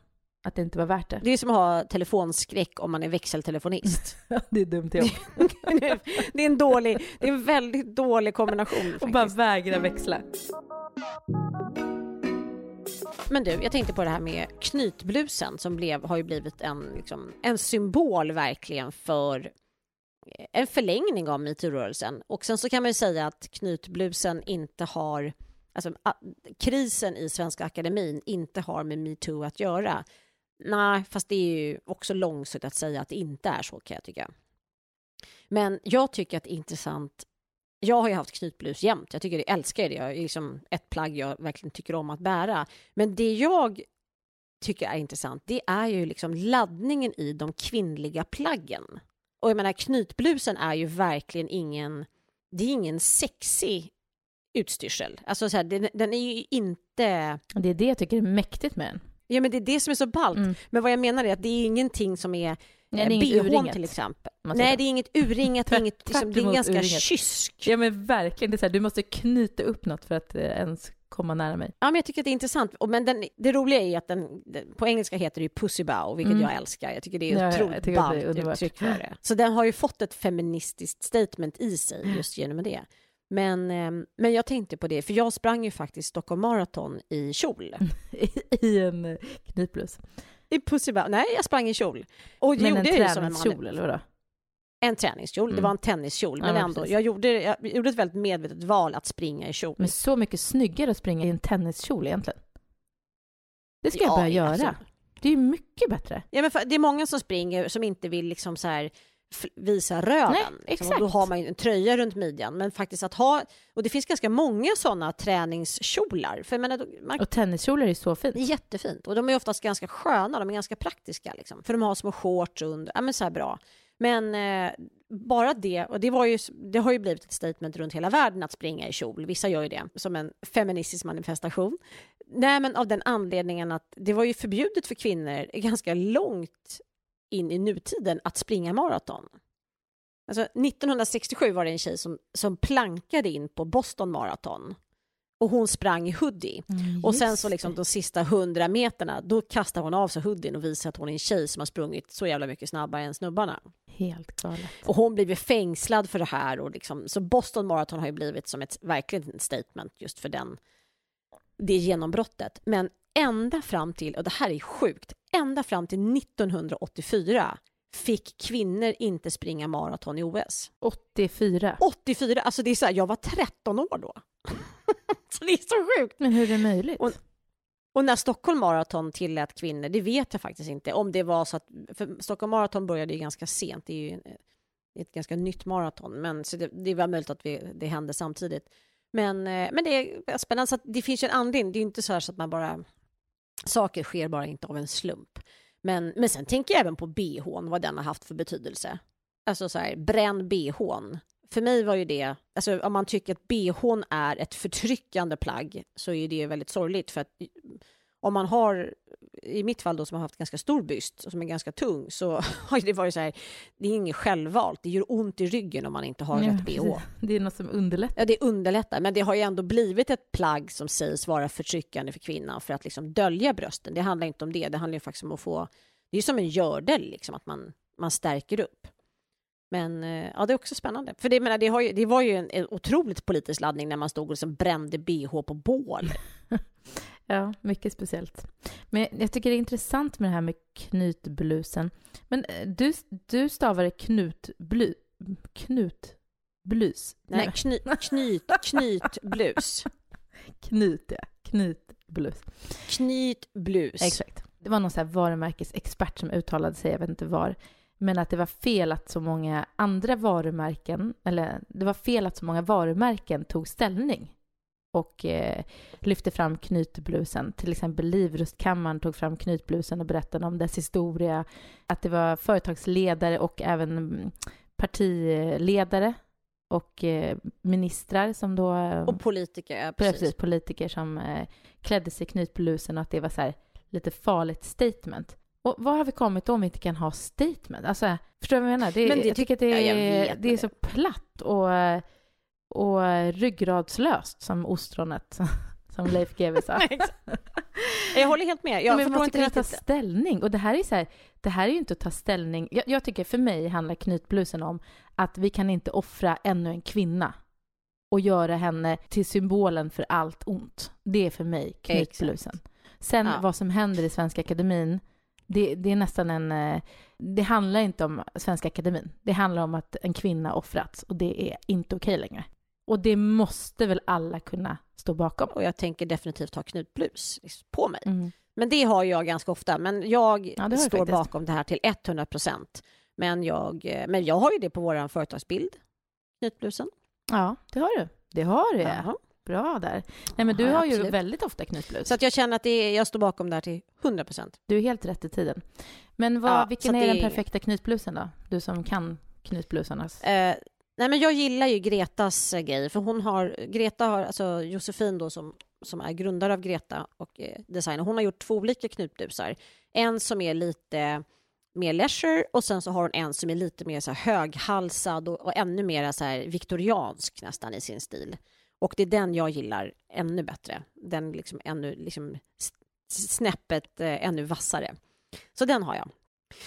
Att det inte var värt det. Det är som att ha telefonskräck om man är växeltelefonist. det är dumt jobb. det är en dålig, det är en väldigt dålig kombination Och bara faktiskt. vägra växla. Men du, jag tänkte på det här med knytblusen som blev, har ju blivit en, liksom, en symbol verkligen för eh, en förlängning av metoo-rörelsen. Och sen så kan man ju säga att knytblusen inte har, alltså krisen i Svenska Akademin inte har med metoo att göra. Nej, fast det är ju också långsökt att säga att det inte är så kan jag tycka. Men jag tycker att det är intressant jag har ju haft knytblus jämt. Jag tycker det, älskar det. Jag är liksom ett plagg jag verkligen tycker om att bära. Men det jag tycker är intressant, det är ju liksom laddningen i de kvinnliga plaggen. Och jag menar, knytblusen är ju verkligen ingen, det är ingen sexig utstyrsel. Alltså så här, den, den är ju inte, det är det jag tycker är mäktigt med den. ja men det är det som är så ballt. Mm. Men vad jag menar är att det är ingenting som är Nej, det är inget bhn till exempel. Nej, det är inget urringat, är, inget, liksom, det är ganska urringat. kysk. Ja men verkligen, det är så här, du måste knyta upp något för att eh, ens komma nära mig. Ja, men jag tycker att det är intressant. Men den, det roliga är att den, den, på engelska heter det ju pussy bow, vilket Mm. jag älskar. Jag tycker det är ja, otroligt ballt uttryck för det. Så den har ju fått ett feministiskt statement i sig just genom det. Men, ehm, men jag tänkte på det, för jag sprang ju faktiskt Stockholm Marathon i kjol. I, I en eh, knytblus. I pussy bow. Nej, jag sprang i kjol. Och det Men gjorde en jag träningskjol eller vadå? En träningskjol. Det Mm. var en tenniskjol. Ja, Men ändå, precis. jag gjorde, jag gjorde ett väldigt medvetet val att springa i kjol. Men så mycket snyggare att springa i en tenniskjol egentligen. Det ska jag Ja, börja göra. absolut. Det är mycket bättre. Ja, men för, det är många som springer som inte vill liksom så här visa röven. Nej, liksom. Och Då exakt. har man ju en tröja runt midjan. Men faktiskt att ha, och det finns ganska många sådana träningskjolar. För menar, man, Och tenniskjolar är så fint. det är jättefint. Och de är oftast ganska sköna, de är ganska praktiska. Liksom. För de har små shorts under, ja men så här bra. Men eh, bara det, och det, var ju, det har ju blivit ett statement runt hela världen att springa i kjol. Vissa gör ju det som en feministisk manifestation. Nej, men av den anledningen att det var ju förbjudet för kvinnor ganska långt in i nutiden att springa maraton. Alltså 1967 var det en tjej som, som plankade in på Boston Marathon och hon sprang i hoodie. Mm, och sen så liksom de sista hundra meterna, då kastar hon av sig hoodien och visar att hon är en tjej som har sprungit så jävla mycket snabbare än snubbarna. Helt galet. Och hon blev fängslad för det här och liksom, så Boston Marathon har ju blivit som ett verkligen statement just för den, det genombrottet. Men ända fram till, och det här är sjukt, ända fram till 1984 fick kvinnor inte springa maraton i OS. 84? 84, alltså det är så här, jag var 13 år då. så det är så sjukt. Men hur är det möjligt? Och, och när Stockholm Marathon tillät kvinnor, det vet jag faktiskt inte. Om det var så att, för Stockholm Marathon började ju ganska sent, det är ju ett ganska nytt maraton, men så det, det var möjligt att vi, det hände samtidigt. Men, eh, men det är spännande, så det finns ju en anledning. Det är inte så, så att man bara... Saker sker bara inte av en slump. Men, men sen tänker jag även på bhn, vad den har haft för betydelse. Alltså så här, bränn bhn för mig var ju det, alltså om man tycker att bhn är ett förtryckande plagg så är det väldigt sorgligt för att om man har, i mitt fall då som har haft ganska stor byst och som är ganska tung så har det varit så här, det är inget självvalt, det gör ont i ryggen om man inte har ja, rätt bh. Det är något som underlättar. Ja, det underlättar, men det har ju ändå blivit ett plagg som sägs vara förtryckande för kvinnan för att liksom dölja brösten. Det handlar inte om det, det handlar ju faktiskt om att få, det är som en gördel liksom, att man, man stärker upp. Men eh, ja, det är också spännande. För det, menar, det, ju, det var ju en, en otroligt politisk laddning när man stod och liksom brände bh på bål. ja, mycket speciellt. Men jag tycker det är intressant med det här med knytblusen. Men eh, du, du stavade knutblu, knutblus? Nej, kny, knyt, knytblus. Knut, ja. Knytblus. Knytblus. Exakt. Det var någon så här varumärkesexpert som uttalade sig, jag vet inte var, men att det var fel att så många andra varumärken, eller det var fel att så många varumärken tog ställning och eh, lyfte fram knytblusen. Till exempel Livrustkammaren tog fram knytblusen och berättade om dess historia. Att det var företagsledare och även mm, partiledare och eh, ministrar som då... Och politiker, ja, precis. precis. politiker som eh, klädde sig i knytblusen och att det var så här, lite farligt statement. Och vad har vi kommit om vi inte kan ha statement? Alltså, förstår du vad jag menar? Det, Men det, jag tycker att det är, ja, det är så platt och, och ryggradslöst som ostronet, som Leif GW sa. jag håller helt med. Jag Men man måste kunna ta ställning. Och det här är så här, det här är ju inte att ta ställning. Jag, jag tycker för mig handlar knytblusen om att vi kan inte offra ännu en kvinna och göra henne till symbolen för allt ont. Det är för mig knytblusen. Sen ja. vad som händer i Svenska Akademin, det, det, är nästan en... Eh, det handlar inte om Svenska Akademin. Det handlar om att en kvinna offrats och det är inte okej längre. Och det måste väl alla kunna stå bakom? Och jag tänker definitivt ha knutblus på mig. Mm. Men det har jag ganska ofta. Men jag ja, står bakom det här till 100 procent. Men jag, eh, men jag har ju det på vår företagsbild, knutblusen. Ja, det har du. Det har du, ja. Bra där. Nej, men du ja, har ju väldigt ofta knutblus. Så att jag känner att det är, jag står bakom det här till 100 procent. Du är helt rätt i tiden. Men vad, ja, vilken är det... den perfekta knutblusen då? Du som kan knutblusarnas. Eh, nej, men jag gillar ju Gretas eh, grej, för hon har, Greta har, alltså Josefin då som, som är grundare av Greta och eh, designer, hon har gjort två olika knutdusar. En som är lite mer leisure och sen så har hon en som är lite mer så här höghalsad och, och ännu mer så här viktoriansk nästan i sin stil. Och det är den jag gillar ännu bättre. Den liksom ännu liksom snäppet eh, ännu vassare. Så den har jag.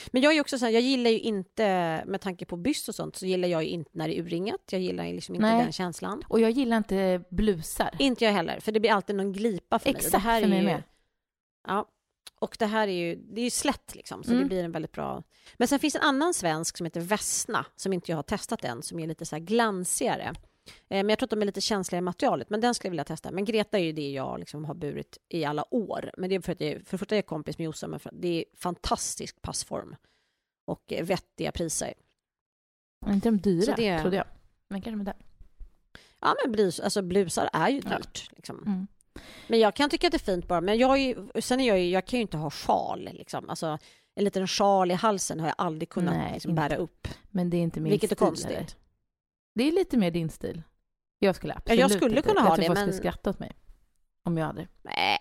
Men jag är också så här, jag gillar ju inte, med tanke på byst och sånt, så gillar jag ju inte när det är urringat. Jag gillar liksom inte Nej. den känslan. Och jag gillar inte blusar. Inte jag heller, för det blir alltid någon glipa för Exakt, mig. Exakt, för mig ju, med. Ja, och det här är ju, det är ju slätt liksom, så mm. det blir en väldigt bra... Men sen finns en annan svensk som heter Vesna, som inte jag har testat än, som är lite så glansigare. Eh, men jag tror att de är lite känsliga i materialet, men den skulle jag vilja testa. Men Greta är ju det jag liksom har burit i alla år. Men det är för att jag, för att jag är kompis med Josse, men det är fantastisk passform och eh, vettiga priser. Är inte de dyra, det... trodde jag. Men kanske med det. Ja, men blus, alltså, blusar är ju dyrt. Ja. Liksom. Mm. Men jag kan tycka att det är fint bara. Men jag, är, sen är jag, jag kan ju inte ha sjal. Liksom. Alltså, en liten sjal i halsen har jag aldrig kunnat Nej, liksom, bära upp. Men det är inte min Vilket är stil. konstigt. eller? Det är lite mer din stil. Jag skulle absolut jag skulle inte. kunna jag ha tror det, folk men- skulle skratta åt mig. Om jag hade. Nej,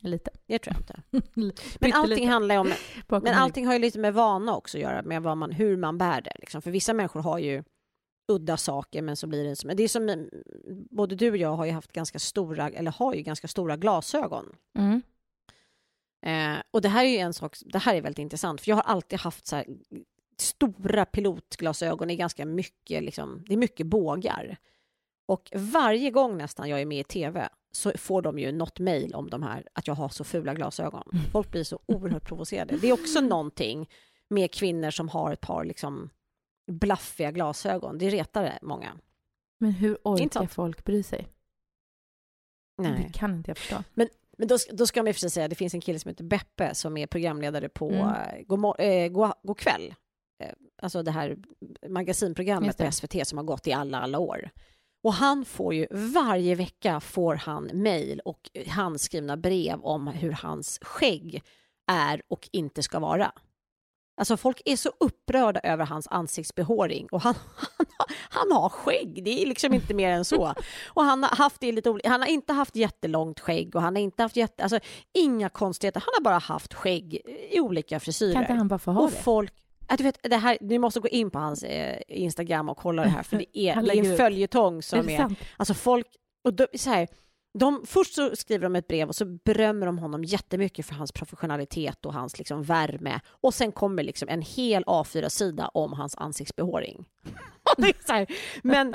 Lite. det tror jag inte. Men allting handlar ju om Men allting har ju lite med vana också att göra, med vad man, hur man bär det. Liksom. För vissa människor har ju udda saker, men så blir det som... Det är som mm, både du och jag har ju haft ganska stora, eller har ju ganska stora glasögon. Mm. Eh, och det här är ju en sak, det här är väldigt intressant, för jag har alltid haft så här stora pilotglasögon i ganska mycket, liksom, det är mycket bågar. Och varje gång nästan jag är med i tv så får de ju något mejl om de här, att jag har så fula glasögon. Folk blir så oerhört provocerade. Det är också någonting med kvinnor som har ett par liksom blaffiga glasögon. Det retar många. Men hur orkar folk bry sig? Det kan inte jag förstå. Men då, ska- då ska man och för sig säga, det finns en kille som heter Beppe som är programledare på Mm. mm. God, mor- eh, God, God kväll. Alltså det här magasinprogrammet på SVT som har gått i alla, alla år. Och han får ju, varje vecka får han mejl och handskrivna brev om hur hans skägg är och inte ska vara. Alltså folk är så upprörda över hans ansiktsbehåring och han, han, har, han har skägg, det är liksom inte mer än så. Och han har haft det lite han har inte haft jättelångt skägg och han har inte haft jätte, alltså inga konstigheter, han har bara haft skägg i olika frisyrer. Kan inte han bara få ha och det? folk, att du vet, det här, ni måste gå in på hans eh, Instagram och kolla det här för det är, det är en följetong Är som det är, sant? alltså folk, och de, så här, de, först så skriver de ett brev och så berömmer de honom jättemycket för hans professionalitet och hans liksom värme. Och sen kommer liksom en hel A4-sida om hans ansiktsbehåring. Det är här, Men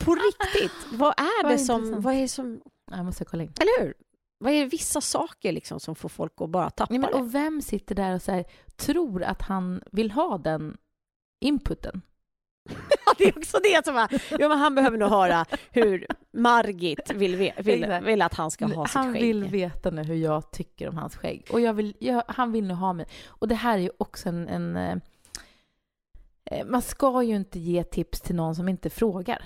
på riktigt, vad är Vad det som, intressant. vad är det som, Jag måste kolla in. eller hur? Vad är det vissa saker liksom som får folk att bara tappa Nej, men, det? och vem sitter där och så här, tror att han vill ha den inputen? det är också det som var, ja, men han behöver nog höra hur Margit vill, vill, vill att han ska ha sitt han skägg. vill veta nu hur jag tycker om hans skägg. Och jag vill, jag, han vill nu ha mig. Och det här är ju också en... en eh, eh, man ska ju inte ge tips till någon som inte frågar.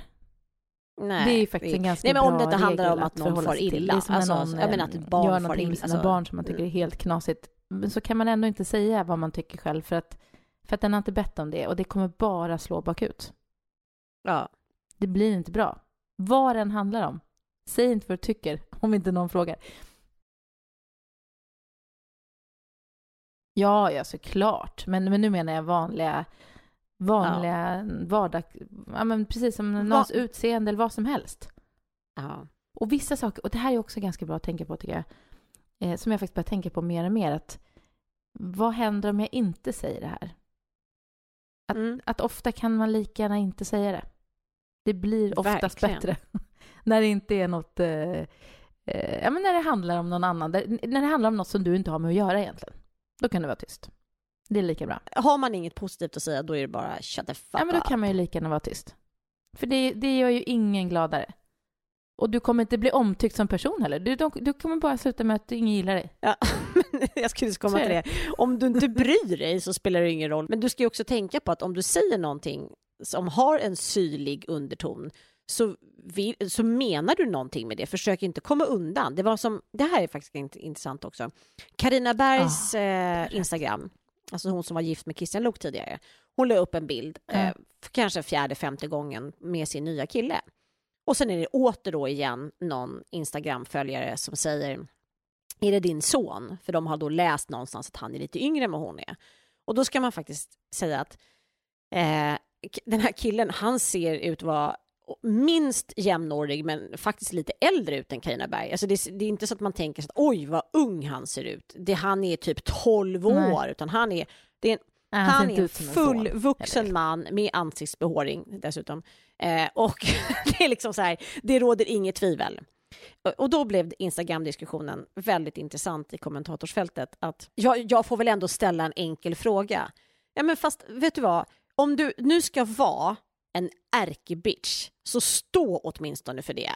Nej, det är ju faktiskt en ganska Nej, men om det inte handlar om att någon förhålla far till. illa. Det är som Alltså, när någon jag menar att eh, ett barn gör någonting med sina alltså. barn som man tycker är helt knasigt. Men så kan man ändå inte säga vad man tycker själv för att, för att den har inte bett om det och det kommer bara slå bakut. Ja. Det blir inte bra. Vad den handlar om. Säg inte vad du tycker om inte någon frågar. Ja, ja såklart. Men, men nu menar jag vanliga, vanliga vardag... Ja, men precis som någons utseende eller vad som helst. ja. Och vissa saker, och det här är också ganska bra att tänka på tycker jag, eh, som jag faktiskt börjar tänka på mer och mer, att vad händer om jag inte säger det här? Att, Mm. att ofta kan man lika gärna inte säga det. Det blir oftast Verkligen. bättre. när det inte är något... Eh, eh, ja, men när det handlar om någon annan. Där, när det handlar om något som du inte har med att göra egentligen. Då kan du vara tyst. Det är lika bra. Har man inget positivt att säga då är det bara shut the fuck Ja, men då up. kan man ju lika gärna vara tyst. För det, det gör ju ingen gladare. Och du kommer inte bli omtyckt som person heller. Du, de, du kommer bara sluta med att ingen gillar dig. Ja, men jag skulle just komma till det. Om du inte bryr dig så spelar det ingen roll. Men du ska ju också tänka på att om du säger någonting som har en syrlig underton så, vill, så menar du någonting med det. Försök inte komma undan. Det, var som, det här är faktiskt int- intressant också. Karina Bergs eh, Instagram, alltså hon som var gift med Christian Luuk tidigare, hon la upp en bild, eh, Ja. för kanske fjärde, femte gången med sin nya kille. Och sen är det åter då igen någon Instagram-följare som säger är det din son? För de har då läst någonstans att han är lite yngre än vad hon är. Och då ska man faktiskt säga att eh, den här killen, han ser ut att vara minst jämnårig men faktiskt lite äldre ut än Carina Berg. Alltså det, är- det är inte så att man tänker så att oj vad ung han ser ut. Det, han är typ 12 Nej. år utan han är, det är en Nej, han inte är en fullvuxen man med ansiktsbehåring dessutom. Eh, och det är liksom så här, det råder inget tvivel. Och- Och då blev Instagram-diskussionen väldigt intressant i kommentatorsfältet. Att jag, jag får väl ändå ställa en enkel fråga. Ja, men fast vet du vad? Om du nu ska vara en ärkebitch, så stå åtminstone för det.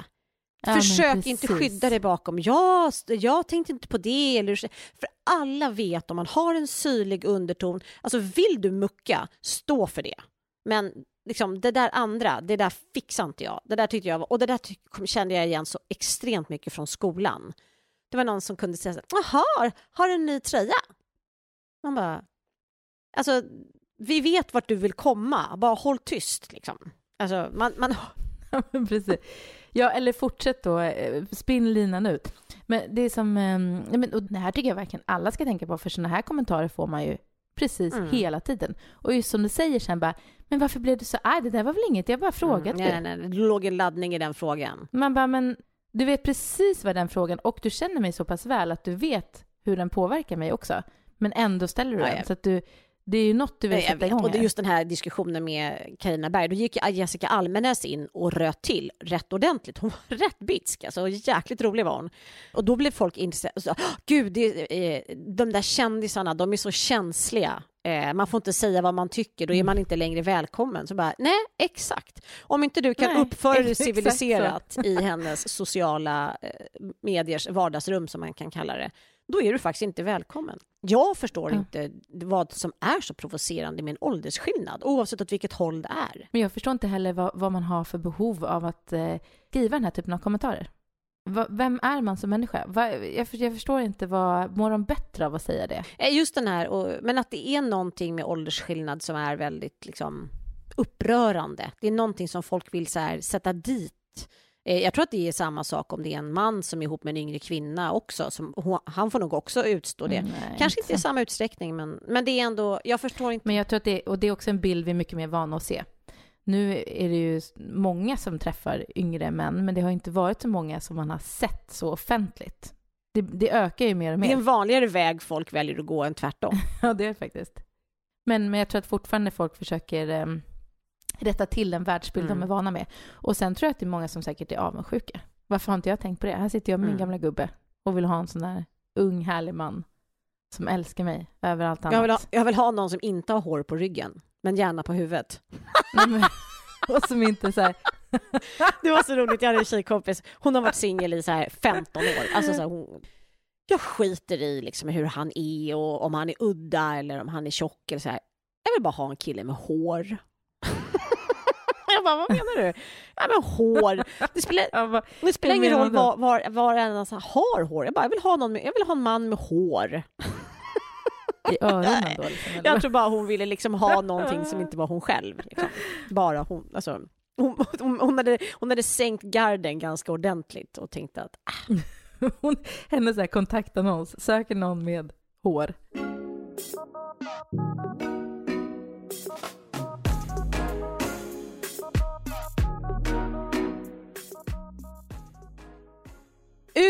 Ja, Försök inte skydda dig bakom ja, st- jag tänkte inte på det. Eller, för alla vet om man har en syrlig underton, alltså vill du mucka, stå för det. Men liksom, det där andra, det där fixar inte jag. Det där tyckte jag var, och det där tyck, kände jag igen så extremt mycket från skolan. Det var någon som kunde säga så här, jaha, har du en ny tröja? Man bara, alltså, vi vet vart du vill komma, bara håll tyst liksom. Alltså, man, man... Precis. Ja, eller fortsätt då, eh, spinn linan ut. Men det är som, eh, och det här tycker jag verkligen alla ska tänka på, för sådana här kommentarer får man ju precis mm. hela tiden. Och just som du säger sen bara, men varför blev du så arg? Det där var väl inget, jag bara frågade. Mm, nej, nej, nej, det låg en laddning i den frågan. Man bara, men du vet precis vad den frågan, och du känner mig så pass väl att du vet hur den påverkar mig också. Men ändå ställer du den. Så att du, det är ju något du vill sätta igång. Och det är just den här diskussionen med Carina Berg, då gick Jessica Almenäs in och röt till rätt ordentligt. Hon var rätt bitsk, alltså jäkligt rolig var hon. Och då blev folk intresserade. Gud, det, de där kändisarna, de är så känsliga. Eh, man får inte säga vad man tycker, då är man inte längre välkommen. Så bara, nej, exakt. Om inte du kan nej, uppföra dig civiliserat i hennes sociala eh, mediers vardagsrum, som man kan kalla det, då är du faktiskt inte välkommen. Jag förstår mm. inte vad som är så provocerande med en åldersskillnad, oavsett åt vilket håll det är. Men jag förstår inte heller vad, vad man har för behov av att eh, skriva den här typen av kommentarer. Va, vem är man som människa? Va, jag, jag, förstår inte, vad mår de bättre av att säga det? Eh, just den här, och, men att det är någonting med åldersskillnad som är väldigt liksom, upprörande. Det är någonting som folk vill så här, sätta dit jag tror att det är samma sak om det är en man som är ihop med en yngre kvinna också. Som, han får nog också utstå det. Nej, Kanske inte i samma utsträckning, men, men det är ändå, jag förstår inte. Men jag tror att det, och det är också en bild vi är mycket mer vana att se. Nu är det ju många som träffar yngre män, men det har inte varit så många som man har sett så offentligt. Det, det ökar ju mer och mer. Det är en vanligare väg folk väljer att gå än tvärtom. ja, det är det faktiskt. Men, men jag tror att fortfarande folk försöker um, rätta till den världsbild mm. de är vana med. Och sen tror jag att det är många som säkert är avundsjuka. Varför har inte jag tänkt på det? Här sitter jag med min mm. gamla gubbe och vill ha en sån där ung, härlig man som älskar mig över allt annat. Jag vill, ha, jag vill ha någon som inte har hår på ryggen, men gärna på huvudet. Och som inte så här... det var så roligt, jag hade en tjejkompis, hon har varit singel i så här 15 år. Alltså så här, hon, jag skiter i liksom hur han är och om han är udda eller om han är tjock eller så här. Jag vill bara ha en kille med hår. Jag bara, vad menar du? Ja, men hår. Det spelar, bara, det spelar ingen roll var, var, var en har hår. Jag bara, jag vill ha, någon med, jag vill ha en man med hår. I öronen då? Liksom, jag tror bara hon ville liksom ha någonting som inte var hon själv. Liksom. Bara hon. Alltså, hon, hon, hade, hon hade sänkt garden ganska ordentligt och tänkte att... Ah. hon, hennes kontaktannons, söker någon med hår.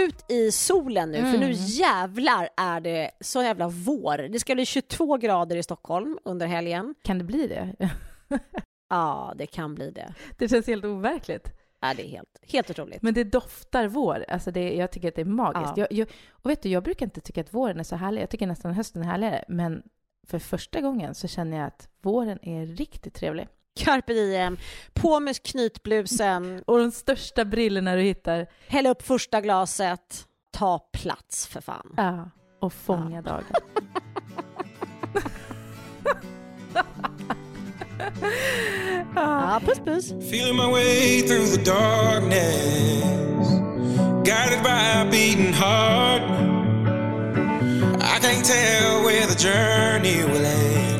Ut i solen nu, mm. för nu mm. jävlar är det så jävla vår. Det ska bli 22 grader i Stockholm under helgen. Kan det bli det? ja, det kan bli det. Det känns helt overkligt. Ja, det är helt, helt otroligt. Men det doftar vår. Alltså det, jag tycker att det är magiskt. Ja. Jag, jag, och vet du, jag brukar inte tycka att våren är så härlig. Jag tycker nästan hösten är härligare. Men för första gången så känner jag att våren är riktigt trevlig. Carpe diem, på med knytblusen. Och de största brillorna du hittar. Häll upp första glaset. Ta plats för fan. Ja, och fånga ja. dagen. ja, puss puss. Feeling my way through the darkness Guided by a beating heart I can't tell where the journey will end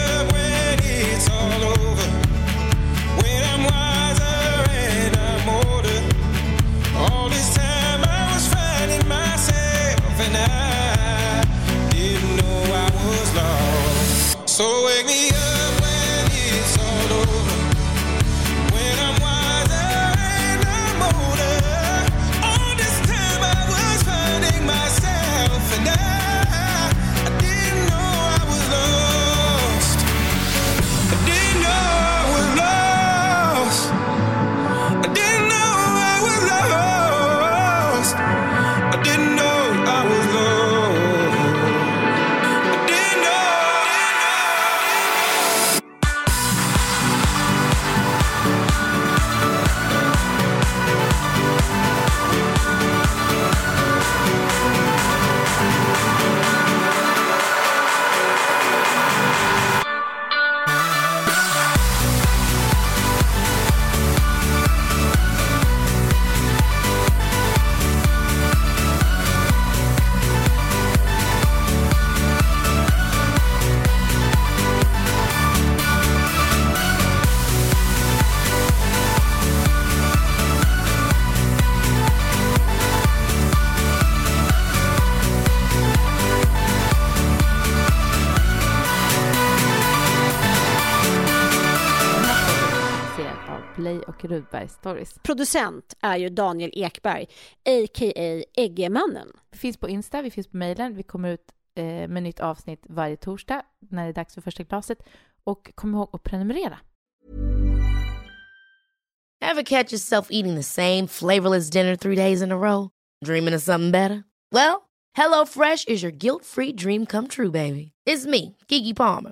Play och Rudberg Stories. Producent är ju Daniel Ekberg, a.k.a. Äggemannen. Vi finns på Insta, vi finns på mejlen. Vi kommer ut eh, med nytt avsnitt varje torsdag när det är dags för första glaset. Och kom ihåg att prenumerera. Ever catch yourself eating the same flavorless dinner three days in a row? Dreaming of something better? Well, HelloFresh is your guilt-free dream come true, baby. It's me, Kiki Palmer.